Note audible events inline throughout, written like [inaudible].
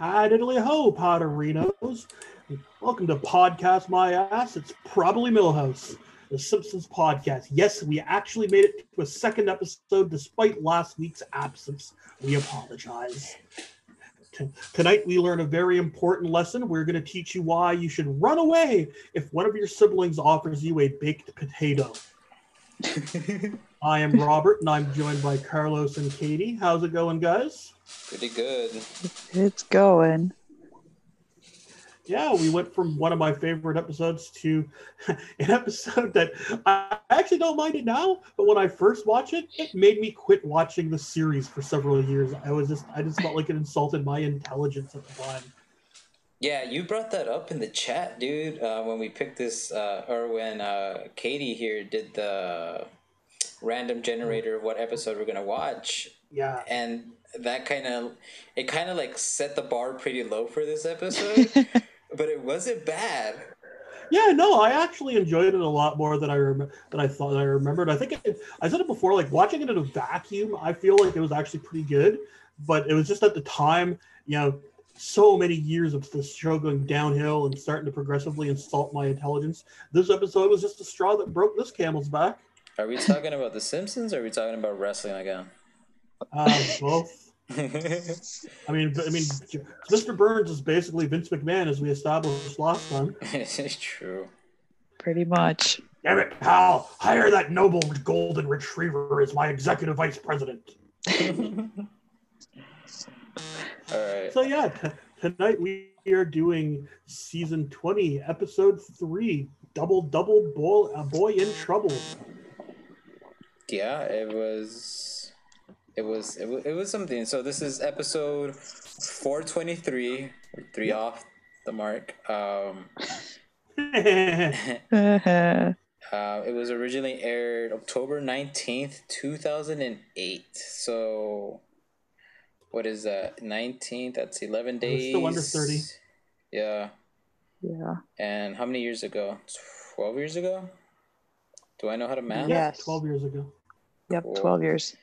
Hi, diddly ho, Potterinos. Welcome to Podcast My Ass. It's probably Milhouse, the Simpsons podcast. Yes, we actually made it to a second episode despite last week's absence. We apologize. T- Tonight, we learn a very important lesson. We're going to teach you why you should run away if one of your siblings offers you a baked potato. [laughs] I am Robert, and I'm joined by Carlos and Katie. How's it going, guys? Pretty good. It's going. Yeah, we went from one of my favorite episodes to [laughs] an episode that I actually don't mind it now, but when I first watched it, it made me quit watching the series for several years. I was just I just felt like it insulted my intelligence at the time. Yeah, you brought that up in the chat, dude. Uh, when we picked this, uh, or when uh, Katie here did the random generator of what episode we're gonna watch, Yeah. and that kind of it kind of like set the bar pretty low for this episode, [laughs] but it wasn't bad. Yeah, no, I actually enjoyed it a lot more than I rem- than I thought I remembered. I think it, I said it before, like watching it in a vacuum, I feel like it was actually pretty good, but it was just at the time, you know, so many years of this show going downhill and starting to progressively insult my intelligence. This episode was just a straw that broke this camel's back. Are we talking about The Simpsons? or Are we talking about wrestling again? Uh, both. I mean, I mean, Mr. Burns is basically Vince McMahon, as we established last time. [laughs] it's true. Pretty much. Damn it, pal! Hire that noble golden retriever as my executive vice president. [laughs] All right. So yeah, t- tonight we are doing season twenty, episode three, double double boy, a boy in trouble. Yeah, it was, it was, it was, it was something. So this is episode four twenty three, three off the mark. Um, [laughs] [laughs] uh, it was originally aired October nineteenth, two thousand and eight. So, what is that? Nineteenth. That's eleven was days. still under 30. Yeah, yeah. and how many years ago? Twelve years ago. Do I know how to math? yeah, Yes. twelve years ago. Yep. Cool. 12 years.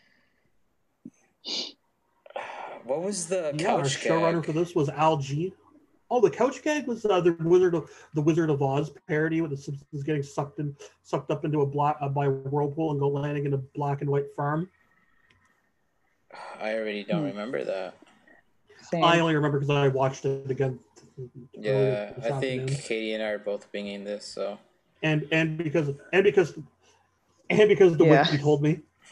What was the Yeah, our couch showrunner gag? for this was Al Jean Oh, the couch gag was uh, the Wizard of the Wizard of Oz parody with the Simpsons getting sucked in, sucked up into a black uh, by a whirlpool and go landing in a black and white farm. I already don't Hmm. remember that. Same. I only remember because I watched it again. Yeah, earlier this I think. Katie and I are both binging this, so. and and because and because and because the Yeah. wiki told me [laughs]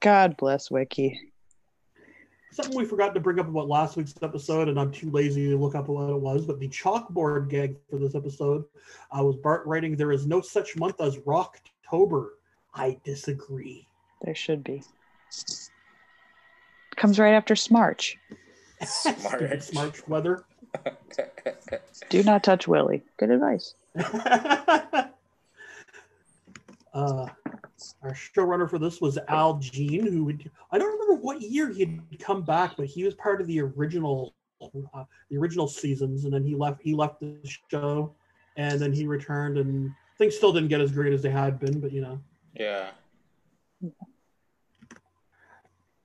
God bless Wiki. something we forgot to bring up about last week's episode, and I'm too lazy to look up what it was. But the chalkboard gag for this episode uh, was Bart writing, "There is no such month as Rocktober." I disagree. There should be. Comes right after Smarch. Stupid Smarch weather. [laughs] Do not touch Willie. Good advice. [laughs] uh, our showrunner for this was Al Jean, who would, I don't remember what year he'd come back, but he was part of the original uh, the original seasons, and then he left he left the show, and then he returned, and things still didn't get as great as they had been, but you know. yeah.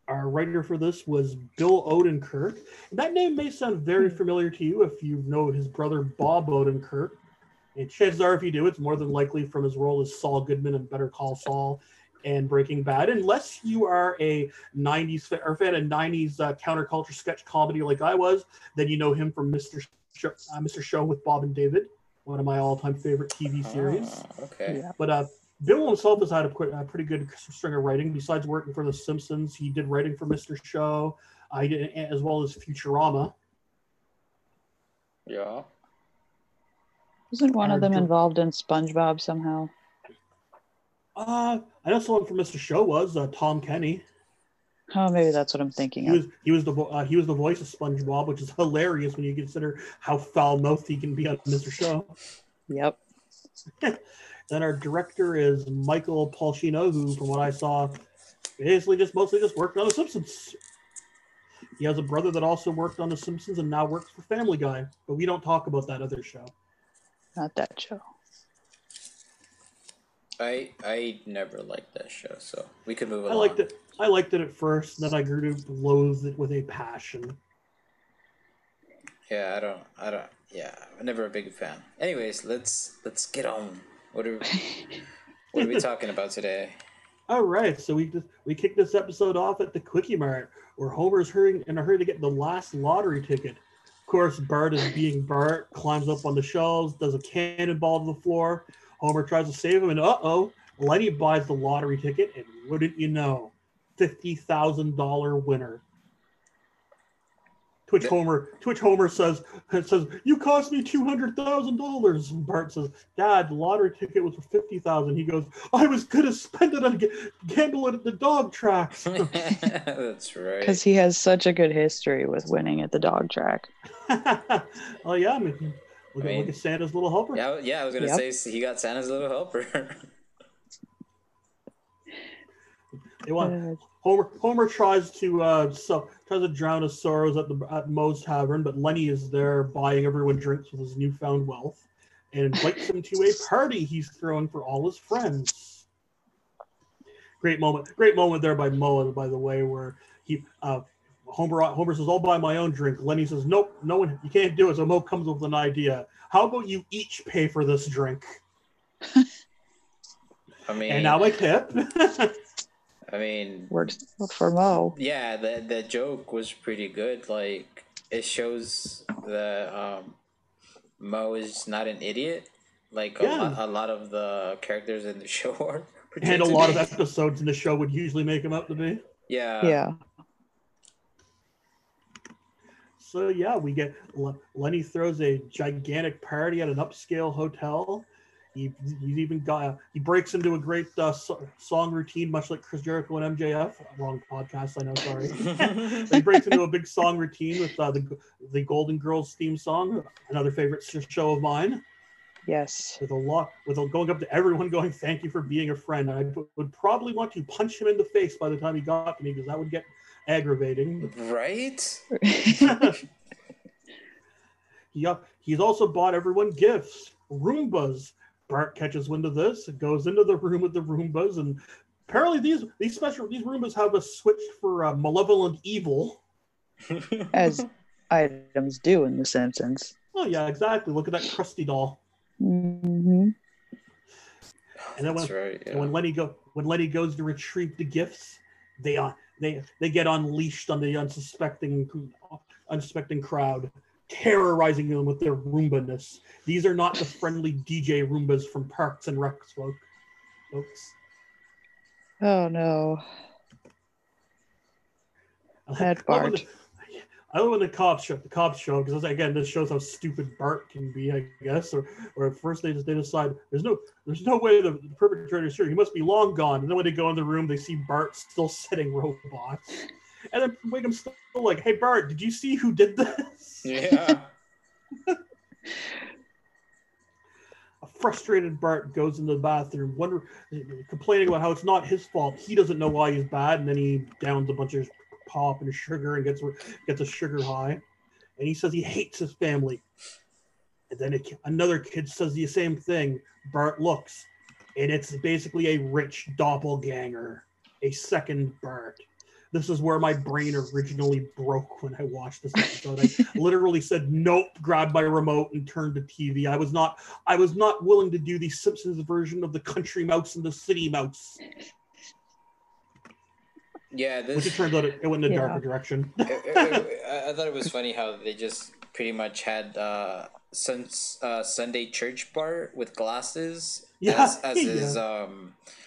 Our writer for this was Bill Odenkirk. That name may sound very familiar to you if you know his brother Bob Odenkirk. And chances are, if you do, it's more than likely from his role as Saul Goodman in Better Call Saul and Breaking Bad. Unless you are a 90s fa- or fan of 90s uh, counterculture sketch comedy like I was, then you know him from Mr. Show, uh, Mr. Show with Bob and David, one of my all-time favorite TV series. Ah, okay. Yeah. But uh, Bill himself has had a, a pretty good string of writing. Besides working for The Simpsons, he did writing for Mr. Show, uh, he did, as well as Futurama. Yeah. Wasn't one of them involved in SpongeBob somehow? Uh, I know someone from Mr. Show was uh, Tom Kenny. Oh, maybe that's what I'm thinking He of. was he was the uh, he was the voice of SpongeBob, which is hilarious when you consider how foul mouthed he can be on Mr. Show. Yep. [laughs] Then our director is Michael Polcino, who, from what I saw, basically just mostly just worked on The Simpsons. He has a brother that also worked on The Simpsons and now works for Family Guy, but we don't talk about that other show. Not that show. I I never liked that show, so we could move along. I liked it. I liked it at first, then I grew to loathe it with a passion. Yeah, I don't. I don't. Yeah, I'm never a big fan. Anyways, let's let's get on. What are what are we [laughs] talking about today? All right, so we just we kicked this episode off at the Quickie Mart, where Homer's hurrying in a hurry to get the last lottery ticket. Of course, Bart is being Bart, climbs up on the shelves, does a cannonball to the floor. Homer tries to save him, and uh oh, Lenny buys the lottery ticket, and wouldn't you know, fifty thousand dollar winner. To which Homer, to which Homer says, [laughs] says, "You cost me two hundred thousand dollars." And Bart says, "Dad, the lottery ticket was for fifty thousand. He goes, "I was gonna spend it on ga- gambling at the dog tracks." [laughs] [laughs] That's right. Because he has such a good history with winning at the dog track. oh yeah, I mean, look, I at, mean- look at Santa's little helper. Yeah, yeah. I was gonna Yep. say he got Santa's little helper. They want Uh, Homer. Homer tries to uh, so tries to drown his sorrows at the at Moe's Tavern, but Lenny is there buying everyone drinks with his newfound wealth, and invites him to a party he's throwing for all his friends. Great moment, great moment there by Moe, by the way, where he uh, Homer Homer says, "I'll buy my own drink." Lenny says, "Nope, no one, you can't do it." So Moe comes up with an idea. How about you each pay for this drink? [laughs] I mean, And now a tip. [laughs] I mean, works for Moe. yeah. The the joke was pretty good. Like it shows that um, Moe is not an idiot. Like a, lot, a lot of the characters in the [laughs] show are. and a lot of [laughs] episodes in the show would usually make him up to be. Yeah. yeah. So yeah, we get Lenny throws a gigantic party at an upscale hotel. He, he's even got he breaks into a great uh, so- song routine, much like Chris Jericho and MJF. Wrong podcast, I know. Sorry. [laughs] he breaks into a big song routine with uh, the the Golden Girls theme song, another favorite show of mine. Yes. With a lot, with a, going up to everyone, going, "Thank you for being a friend." And I w- would probably want to punch him in the face by the time he got to me because that would get aggravating. right. [laughs] He, uh, he's also bought everyone gifts, Roombas. Bart catches wind of this, and goes into the room with the Roombas, and apparently these these special these Roombas have a switch for uh, malevolent evil. [laughs] As items do in The Simpsons. Oh yeah, exactly. Look at that crusty doll. hmm And then That's when, right. and when Lenny go when Lenny goes to retrieve the gifts, they uh, they they get unleashed on the unsuspecting unsuspecting crowd, terrorizing them with their Roomba-ness. These are not the friendly DJ Roombas from Parks and Rec, folks. folks. Oh no. Bad I love when Bart. the- I love when the cops show the cops show because again this shows how stupid Bart can be, I guess. Or or at first they just they decide there's no there's no way the, the perpetrator is here. He must be long gone. And then when they go in the room, they see Bart still setting robots. And then Wiggum's still like, "Hey Bart, did you see who did this?" [laughs] Yeah. A frustrated Bart goes into the bathroom, wonder, complaining about how it's not his fault. He doesn't know why he's bad, and then he downs a bunch of pop and sugar and gets gets a sugar high. And he says he hates his family. And then another kid says the same thing. Bart looks, and it's basically a rich doppelganger, a second Bart. This is where my brain originally broke when I watched this episode. I literally said nope, grabbed my remote and turned to TV. I was not I was not willing to do the Simpsons version of the country mouse and the city mouse, Yeah. which it This. turns out it, it went in a Yeah. darker direction. [laughs] it- it- it- I I thought it was funny how they just pretty much had uh, sun, uh Sunday church bar with glasses Yeah, as, as [laughs] his um like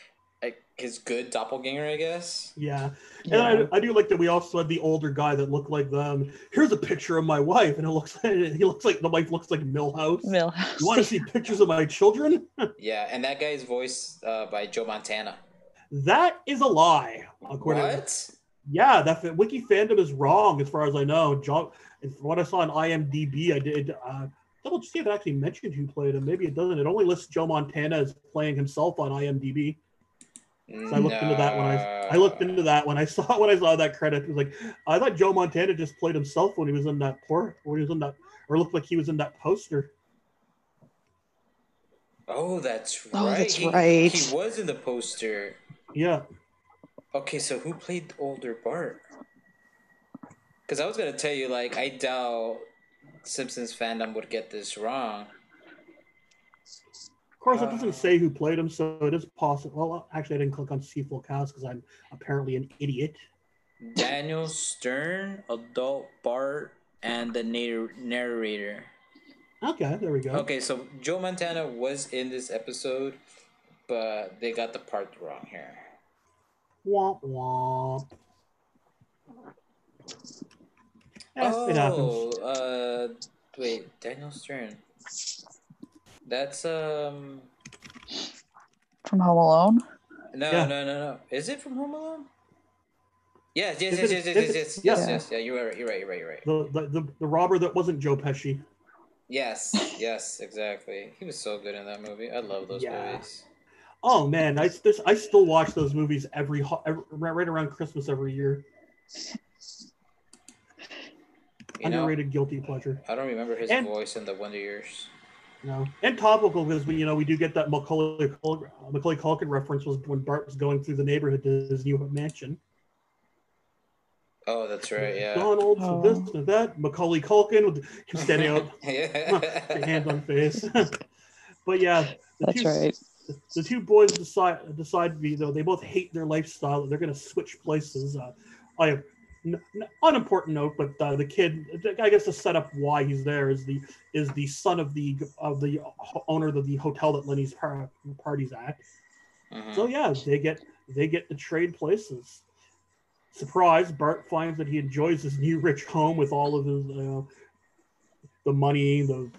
his good doppelganger, I guess. Yeah, and Yeah. I, I do like that we also had the older guy that looked like them. Here's a picture of my wife, and it looks like [laughs] he looks like the wife looks like Milhouse. Milhouse. You want to see [laughs] pictures of my children? [laughs] Yeah, and that guy is voiced uh, by Joe Montana. That is a lie. According What? Yeah, that wiki fandom is wrong as far as I know. John, and from what I saw on IMDb, I did uh, double see if it actually mentioned who played him. Maybe it doesn't. It only lists Joe Montana as playing himself on IMDb. So I looked into that when I I looked into that when I [laughs] saw when I saw that credit. It was like I thought Joe Montana just played himself when he was in that poor when he was in that or looked like he was in that poster. Oh, that's Oh, right. that's He- right. He was in the poster. Yeah, Okay, so who played older Bart? Because I was gonna tell you, like, I doubt Simpsons fandom would get this wrong. Of course, it Uh. doesn't say who played him, so it is possible. Well, actually, I didn't click on see full cast because I'm apparently an idiot. Daniel Stern, adult Bart, and the narr- narrator. Okay, there we go. Okay, so Joe Montana was in this episode, but they got the part wrong here. Womp womp. Eh, oh, uh, wait, Daniel Stern. That's um, From Home Alone. no, Yeah. no, no, no. Is it from Home Alone? Yes, yes, Is yes, it- yes, yes, yes, yes, yeah. yes, yes. Yeah, you're right. You're right. You're right. You're right. The, the, the, the robber that wasn't Joe Pesci. Yes, yes, exactly. He was so good in that movie. I love those Yeah. movies. Oh man, I, this, I still watch those movies every, every right around Christmas every year. You know, Underrated guilty pleasure. I don't remember his And- voice in the Wonder Years. No, and topical because we, you know, we do get that Macaulay Cul- Macaulay Culkin reference was when Bart was going through the neighborhood to his new mansion. Oh, that's right. Yeah. Donald, Oh. this and that. Macaulay Culkin with [laughs] him standing out, [laughs] yeah. [laughs] hands on face. but yeah, the That's two, right. the two boys decide decide to be though they both hate their lifestyle. They're going to switch places. Uh, I have n- unimportant note, but uh, the kid, I guess, to set up why he's there is the is the son of the of the owner of the hotel that Lenny's par- parties at. Mhm. So yeah, they get they get to trade places. Surprise! Bart finds that he enjoys his new rich home with all of his uh, the money, the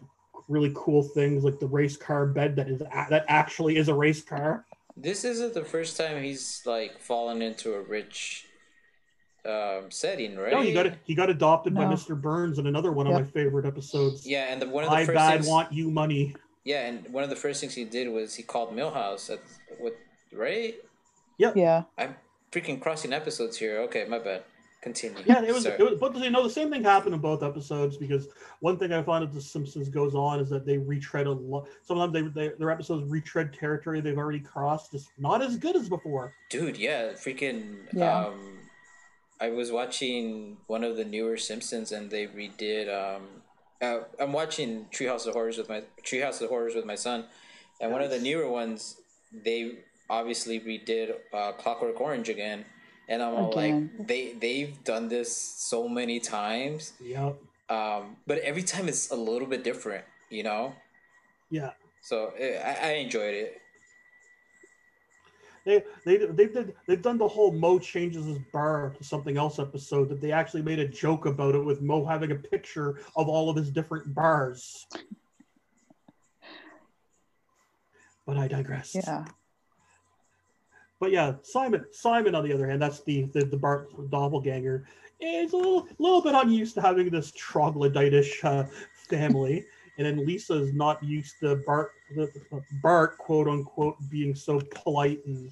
really cool things like the race car bed that is a- that actually is a race car. This isn't the first time he's like fallen into a rich um, setting, right? No, he got he got adopted by Mr. Burns in another one of my favorite episodes. Yeah, and the, one of the I first bad things, want you money. yeah, and one of the first things he did was he called Milhouse at what right? Yep. Yeah. I'm freaking crossing episodes here. Okay, my bad. Continue. Yeah, it was, Sorry. it was. But you know, the same thing happened in both episodes because one thing I find as The Simpsons goes on is that they retread a lot. Sometimes they, they their episodes retread territory they've already crossed, It's not as good as before. Dude, yeah, freaking. Yeah. Um, I was watching one of the newer Simpsons, and they redid. Um, uh, I'm watching Treehouse of Horrors with my Treehouse of Horrors with my son, and one of the newer ones, they obviously redid uh, Clockwork Orange again, and I'm all Again. like, they they've done this so many times, Yep. um, but every time it's a little bit different, you know. Yeah. So eh, I, I enjoyed it. They they they've did they've done the whole Moe changes his bar to something else episode that they actually made a joke about it with Moe having a picture of all of his different bars. But I digress. Yeah. But yeah, Simon Simon on the other hand, that's the the, the Bart doppelganger. Is a little, little bit unused to having this troglodytish uh, family, and then Lisa is not used to Bart Bart quote unquote being so polite and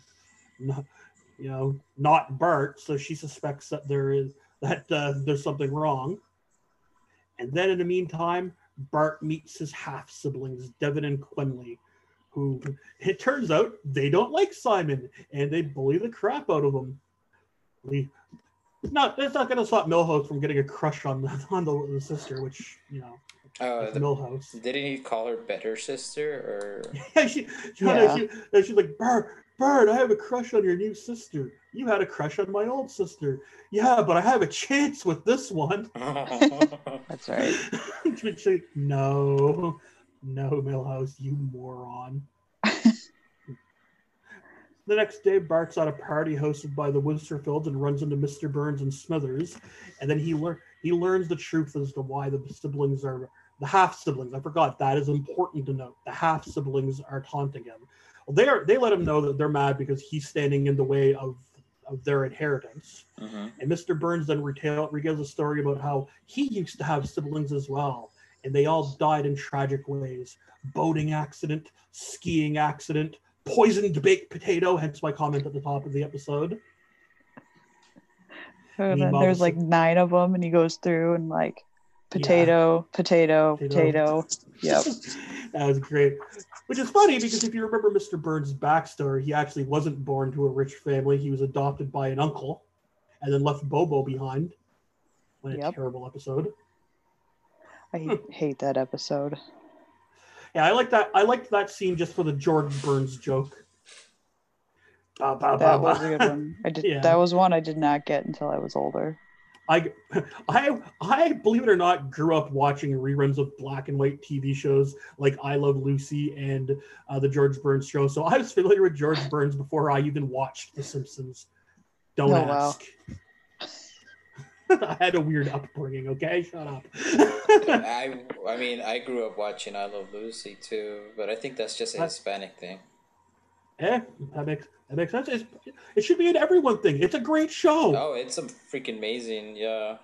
you know not Bart, so she suspects that there is that uh, there's something wrong. And then in the meantime, Bart meets his half siblings, Devin and Quinley, who it turns out they don't like Simon and they bully the crap out of him. It's not going to stop Milhouse from getting a crush on the, on the, the sister, which you know, Uh, it's the, Milhouse. didn't he call her better sister or? [laughs] Yeah, she, she, Yeah. she, and she's like, Bart, Bart, I have a crush on your new sister. You had a crush on my old sister. Yeah, but I have a chance with this one. [laughs] [laughs] That's right. She's like, no, no, Milhouse, you moron. the next day, Bart's at a party hosted by the Woosterfields and runs into Mr. Burns and Smithers, and then he lear- he learns the truth as to why the siblings are the half siblings. I forgot that is important to note. The half siblings are taunting him. Well, they are they let him know that they're mad because he's standing in the way of of their inheritance. Mhm. And Mr. Burns then retail, regales a story about how he used to have siblings as well, and they all died in tragic ways. Boating accident, skiing accident, poisoned baked potato, hence my comment at the top of the episode. [laughs] And then there's like nine of them, and he goes through and like potato, potato, Potato. potato. Yep. [laughs] that was great. Which is funny because if you remember Mr. Burns' backstory, he actually wasn't born to a rich family. He was adopted by an uncle and then left Bobo behind. What a Yep. terrible episode. I [laughs] hate that episode. Yeah, I like that. I liked that scene just for the George Burns joke. Ba, ba, ba, That was ba. a good one. I [laughs] did. Yeah. That was one I did not get until I was older. I, [laughs] I, I believe it or not, grew up watching reruns of black and white TV shows like I Love Lucy and uh, the George Burns show. So I was familiar with George [laughs] Burns before I even watched The Simpsons. Don't Oh, wow. ask. [laughs] I had a weird upbringing. Okay, shut up. I I mean I grew up watching I Love Lucy too, but I think that's just a Hispanic thing. Eh, that makes that makes sense. It's, it should be an everyone thing. It's a great show. Oh, it's a freaking amazing, yeah.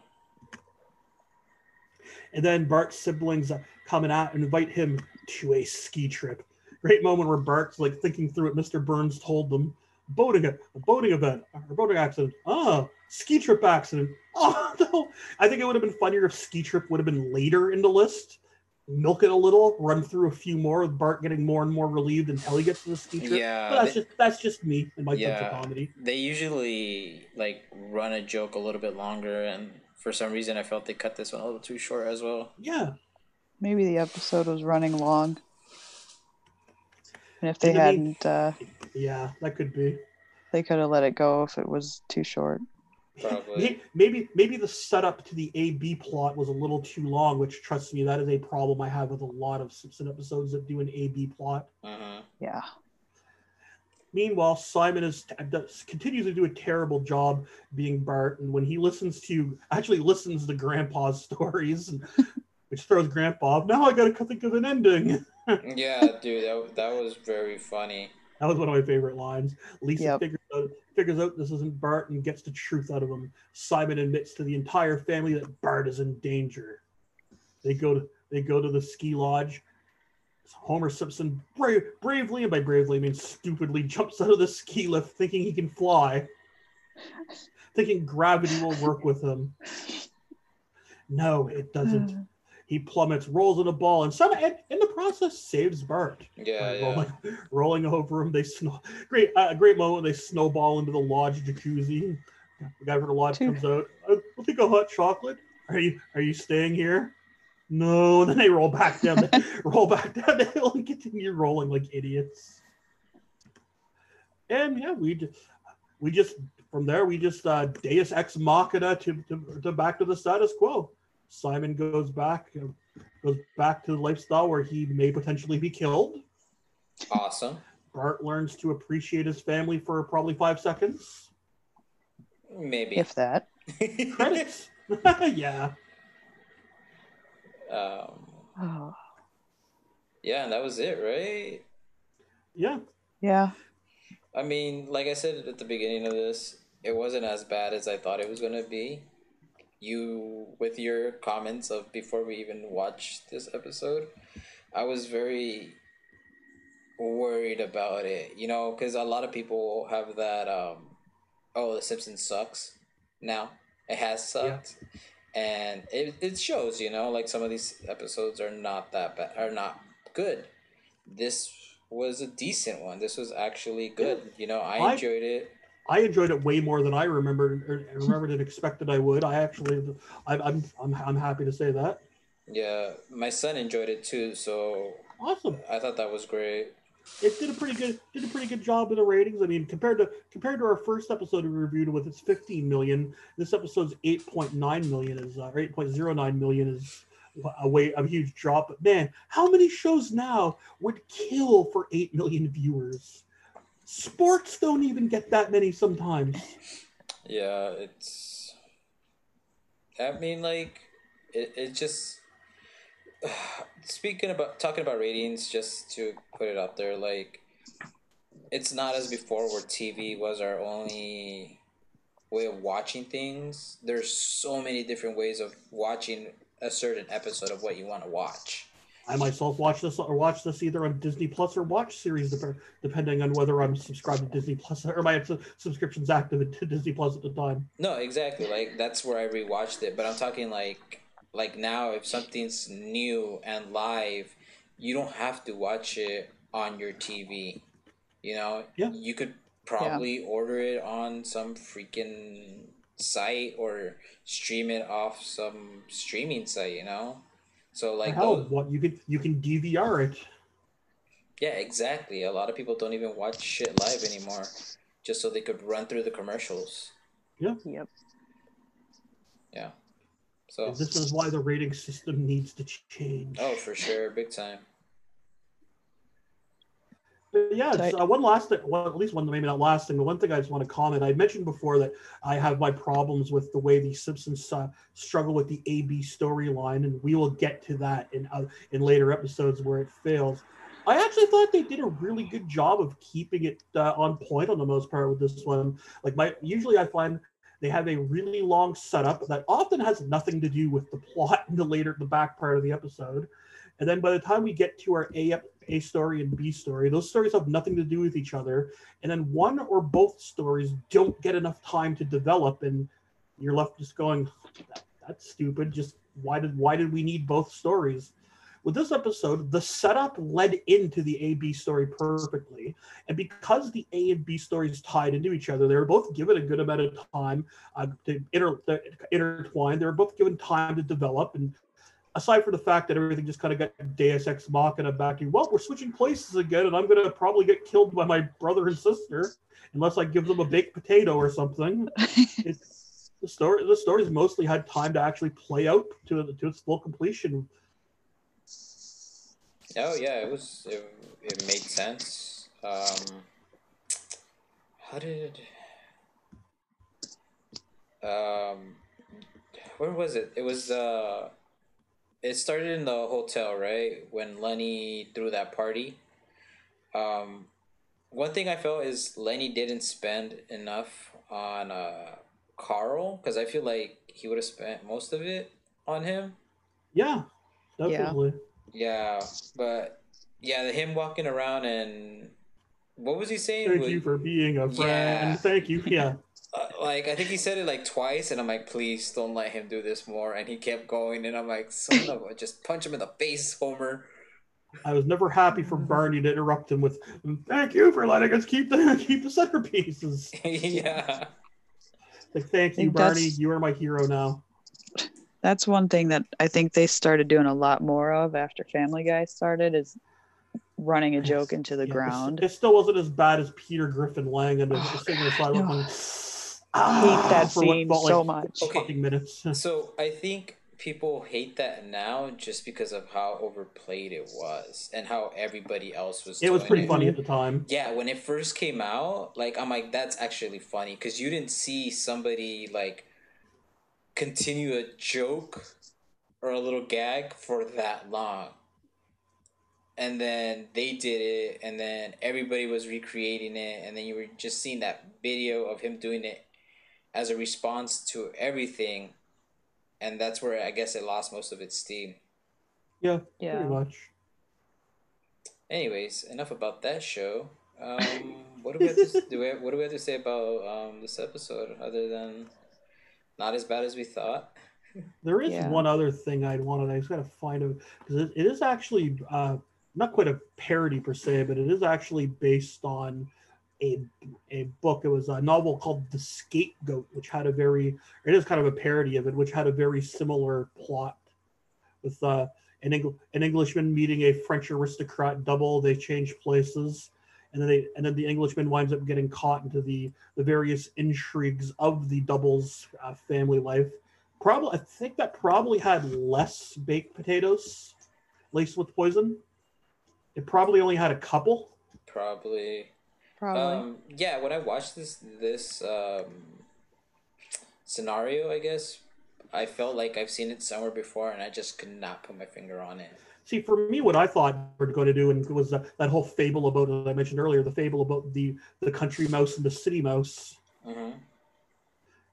And then Bart's siblings uh, come out and invite him to a ski trip. Great moment where Bart's like thinking through what Mr. Burns told them. Boating a, a boating event or boating accident. Oh, ski trip accident. [laughs] Oh no. I think it would have been funnier if ski trip would have been later in the list. Milk it a little, run through a few more with Bart getting more and more relieved until he gets to the ski trip. Yeah, But that's they- just that's just me and my sense of comedy. They usually like run a joke a little bit longer, and for some reason, I felt they cut this one a little too short as well. Yeah. Maybe the episode was running long. And if they Did hadn't, uh, Yeah, that could be. they could have let it go if it was too short. Probably. Maybe maybe the setup to the A B plot was a little too long, which trust me, that is a problem I have with a lot of Simpson episodes that do an A B plot. Uh-huh. Yeah. Meanwhile, Simon is does, continues to do a terrible job being Bart, and when he listens to actually listens to Grandpa's [laughs] stories, and, which throws Grandpa off. Now I gotta think of an ending. Yeah, dude, that, that was very funny. That was one of my favorite lines. Lisa Yep. figures, out, figures out this isn't Bart and gets the truth out of him. Simon admits to the entire family that Bart is in danger. They go to they go to the ski lodge. Homer Simpson bra- bravely, and by bravely I mean stupidly, jumps out of the ski lift thinking he can fly, thinking gravity will work with him. No, it doesn't. [sighs] Hmm. He plummets, rolls in a ball, and some and in the process saves Bart Yeah, yeah. rolling, [laughs] rolling over him. They snow. Great, uh, great moment. They snowball into the lodge jacuzzi. The guy from the lodge comes out. "I- I'll take a hot chocolate. Are you Are you staying here? No. And [laughs] then they roll back down. The, [laughs] roll back down the hill and continue rolling like idiots. And yeah, we just we just from there we just uh, Deus ex machina to, to, to back to the status quo. Simon goes back goes back to the lifestyle where he may potentially be killed. Awesome. Bart learns to appreciate his family for probably five seconds. Maybe. If that. [laughs] Credits. [laughs] yeah. um, Oh, yeah, and that was it, right? Yeah. yeah. I mean, like I said at the beginning of this, it wasn't as bad as I thought it was gonna be. You, with your comments of before we even watched this episode, I was very worried about it. You know, because a lot of people have that. Um, oh, The Simpsons sucks. Now it has sucked, and it it shows. You know, like some of these episodes are not that bad, are not good. This was a decent one. This was actually good. You know, I I- enjoyed it. I enjoyed it way more than I remembered or or remembered and expected I would. I actually, I, I'm, I'm, I'm happy to say that. Yeah, my son enjoyed it too, so Awesome. I thought that was great. It did a pretty good, did a pretty good job with the ratings. I mean, compared to compared to our first episode we reviewed with its 15 million, this episode's 8.9 million is uh, or 8.09 million is a way a huge drop. But man, how many shows now would kill for 8 million viewers? Sports don't even get that many sometimes. Yeah, it's. I mean, like, it, it just. [sighs] Speaking about talking about ratings, just to put it out there, like, it's not as before where TV was our only way of watching things. There's so many different ways of watching a certain episode of what you want to watch. I myself watch this or watch this either on Disney Plus or Watch Series, depending on whether I'm subscribed to Disney Plus or my subscription's active to Disney Plus at the time. No, exactly. Like that's where I rewatched it. But I'm talking like like now if something's new and live, you don't have to watch it on your TV. You know? Yeah. You could probably order it on some freaking site or stream it off some streaming site, you know? So like Hell, those- what you can you can DVR it. yeah, exactly. A lot of people don't even watch shit live anymore, just so they could run through the commercials. Yeah. Yep. Yeah. So This is why the rating system needs to change. oh, for sure, big time. Yeah, it's, uh, one last thing, well, at least one, maybe not last thing, but one thing I just want to comment. I mentioned before that I have my problems with the way the Simpsons uh, struggle with the AB storyline, and we will get to that in uh, in later episodes where it fails. I actually thought they did a really good job of keeping it uh, on point on the most part with this one. Like my usually, I find they have a really long setup that often has nothing to do with the plot in the later the back part of the episode. And then by the time we get to our A, A story and B story, those stories have nothing to do with each other. And then one or both stories don't get enough time to develop, and you're left just going, that, "That's stupid. Just why did why did we need both stories?" With this episode, the setup led into the A B story perfectly, and because the A and B stories tied into each other, they were both given a good amount of time uh, to inter- to intertwine. They were both given time to develop, and aside from the fact that everything just kind of got Deus Ex Machina back in, well, we're switching places again, and I'm going to probably get killed by my brother and sister unless I give them a baked potato or something. [laughs] It's the story. The story's mostly had time to actually play out to to its full completion. Oh yeah, it was. It, it made sense. Um, how did? Um, where was it? It was. Uh, it started in the hotel, right? When Lenny threw that party. Um, one thing I felt is Lenny didn't spend enough on uh Carl because I feel like he would have spent most of it on him. Yeah, definitely. Yeah, but yeah, the him walking around and what was he saying? Thank Would- you for being a friend. Yeah. Thank you. Yeah. [laughs] uh, like I think he said it like twice, and I'm like, please don't let him do this more. And he kept going, and I'm like, son of a, [laughs] just punch him in the face, Homer. I was never happy for Barney to interrupt him with "Thank you for letting us keep the [laughs] keep the centerpieces." [laughs] yeah, Like, thank you, Barney. You are my hero now. That's one thing that I think they started doing a lot more of after Family Guy started is running a joke into the Yeah, ground. It, it still wasn't as bad as Peter Griffin Lang and Oh, sitting aside no. going, I hate that [sighs] for what scene felt so like much. Okay. Minutes. [laughs] so I think people hate that now just because of how overplayed it was and how everybody else was. It was pretty it. funny at the time. Yeah, when it first came out, like I'm like, that's actually funny because you didn't see somebody like continue a joke or a little gag for that long. And then they did it, and then everybody was recreating it, and then you were just seeing that video of him doing it as a response to everything, and that's where I guess it lost most of its steam. Yeah, Yeah. pretty much. Anyways, enough about that show. Um, [laughs] what do we have to do? We have, what do we have to say about um, this episode other than not as bad as we thought? [laughs] There is Yeah. one other thing I'd wanted. I just gotta find out because it, it is actually uh, not quite a parody per se, but it is actually based on a a book. It was a novel called The Scapegoat, which had a very it is kind of a parody of it, which had a very similar plot with uh, an Engl- an Englishman meeting a French aristocrat double. They change places. And then, they, and then the Englishman winds up getting caught into the, the various intrigues of the double's uh, family life probably I think that probably had less baked potatoes laced with poison. It probably only had a couple. Probably. Probably. Um, yeah, when I watched this this um, scenario, I guess I felt like I've seen it somewhere before, and I just could not put my finger on it. See, for me, what I thought we were going to do, and it was uh, that whole fable about that I mentioned earlier, the fable about the the country mouse and the city mouse. hmm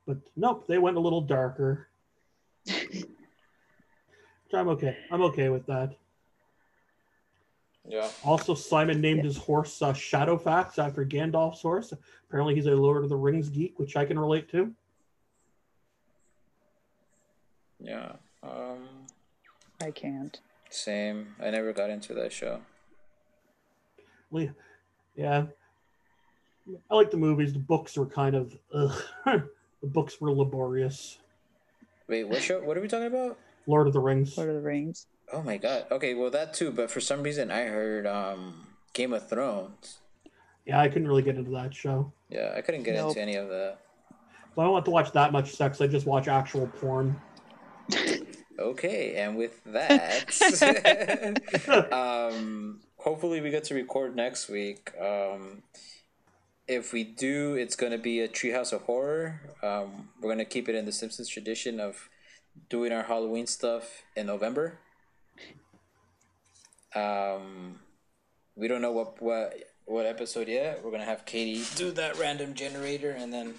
But nope, they went a little darker. [laughs] Which I'm okay. I'm okay with that. Yeah. Also, Simon named his horse uh, Shadowfax after Gandalf's horse. Apparently, he's a Lord of the Rings geek, which I can relate to. Yeah. Um, I can't. same. I never got into that show. Le- Yeah. I like the movies. The books were kind of ugh. [laughs] the books were laborious. Wait, what show? What are we talking about? Lord of the Rings. Lord of the Rings. Oh my god. Okay, well that too, but for some reason I heard um Game of Thrones. Yeah, I couldn't really get into that show. Yeah, I couldn't get Nope. into any of that. So I don't want to watch that much sex. I just watch actual porn. Okay, and with [laughs] that, [laughs] um, hopefully we get to record next week. Um, if we do, it's going to be a Treehouse of Horror. Um, we're going to keep it in the Simpsons tradition of doing our Halloween stuff in November. Um, we don't know what what what episode yet. We're gonna have Katie do that random generator, and then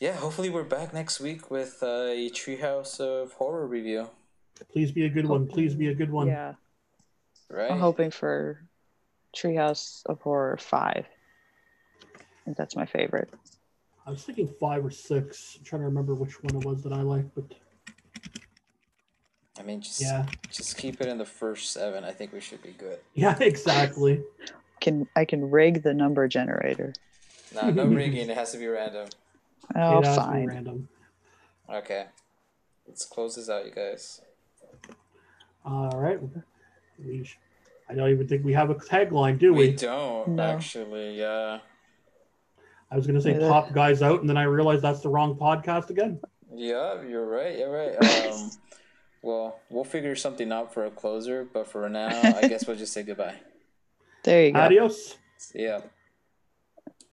yeah, hopefully we're back next week with uh, a Treehouse of Horror review. Please be a good one. Please be a good one. Yeah, Right? I'm hoping for Treehouse of Horror five. I that's my favorite. I was thinking five or six. I'm trying to remember which one it was that I liked, but I mean, just yeah, just keep it in the first seven. I think we should be good. [laughs] yeah, exactly. Can I can rig the number generator? Nah, no [laughs] rigging. It has to be random. Oh, it has to be fine. random. Okay, let's close this out, you guys. All right. We sh- I don't even think we have a tagline, do We we? don't No. actually. Yeah, I was going to say Neither. top guys out, and then I realized that's the wrong podcast again. yeah, you're right. You're right. [laughs] Um, well, we'll figure something out for a closer, but for now, I [laughs] guess we'll just say goodbye. There you go. Adios. See ya.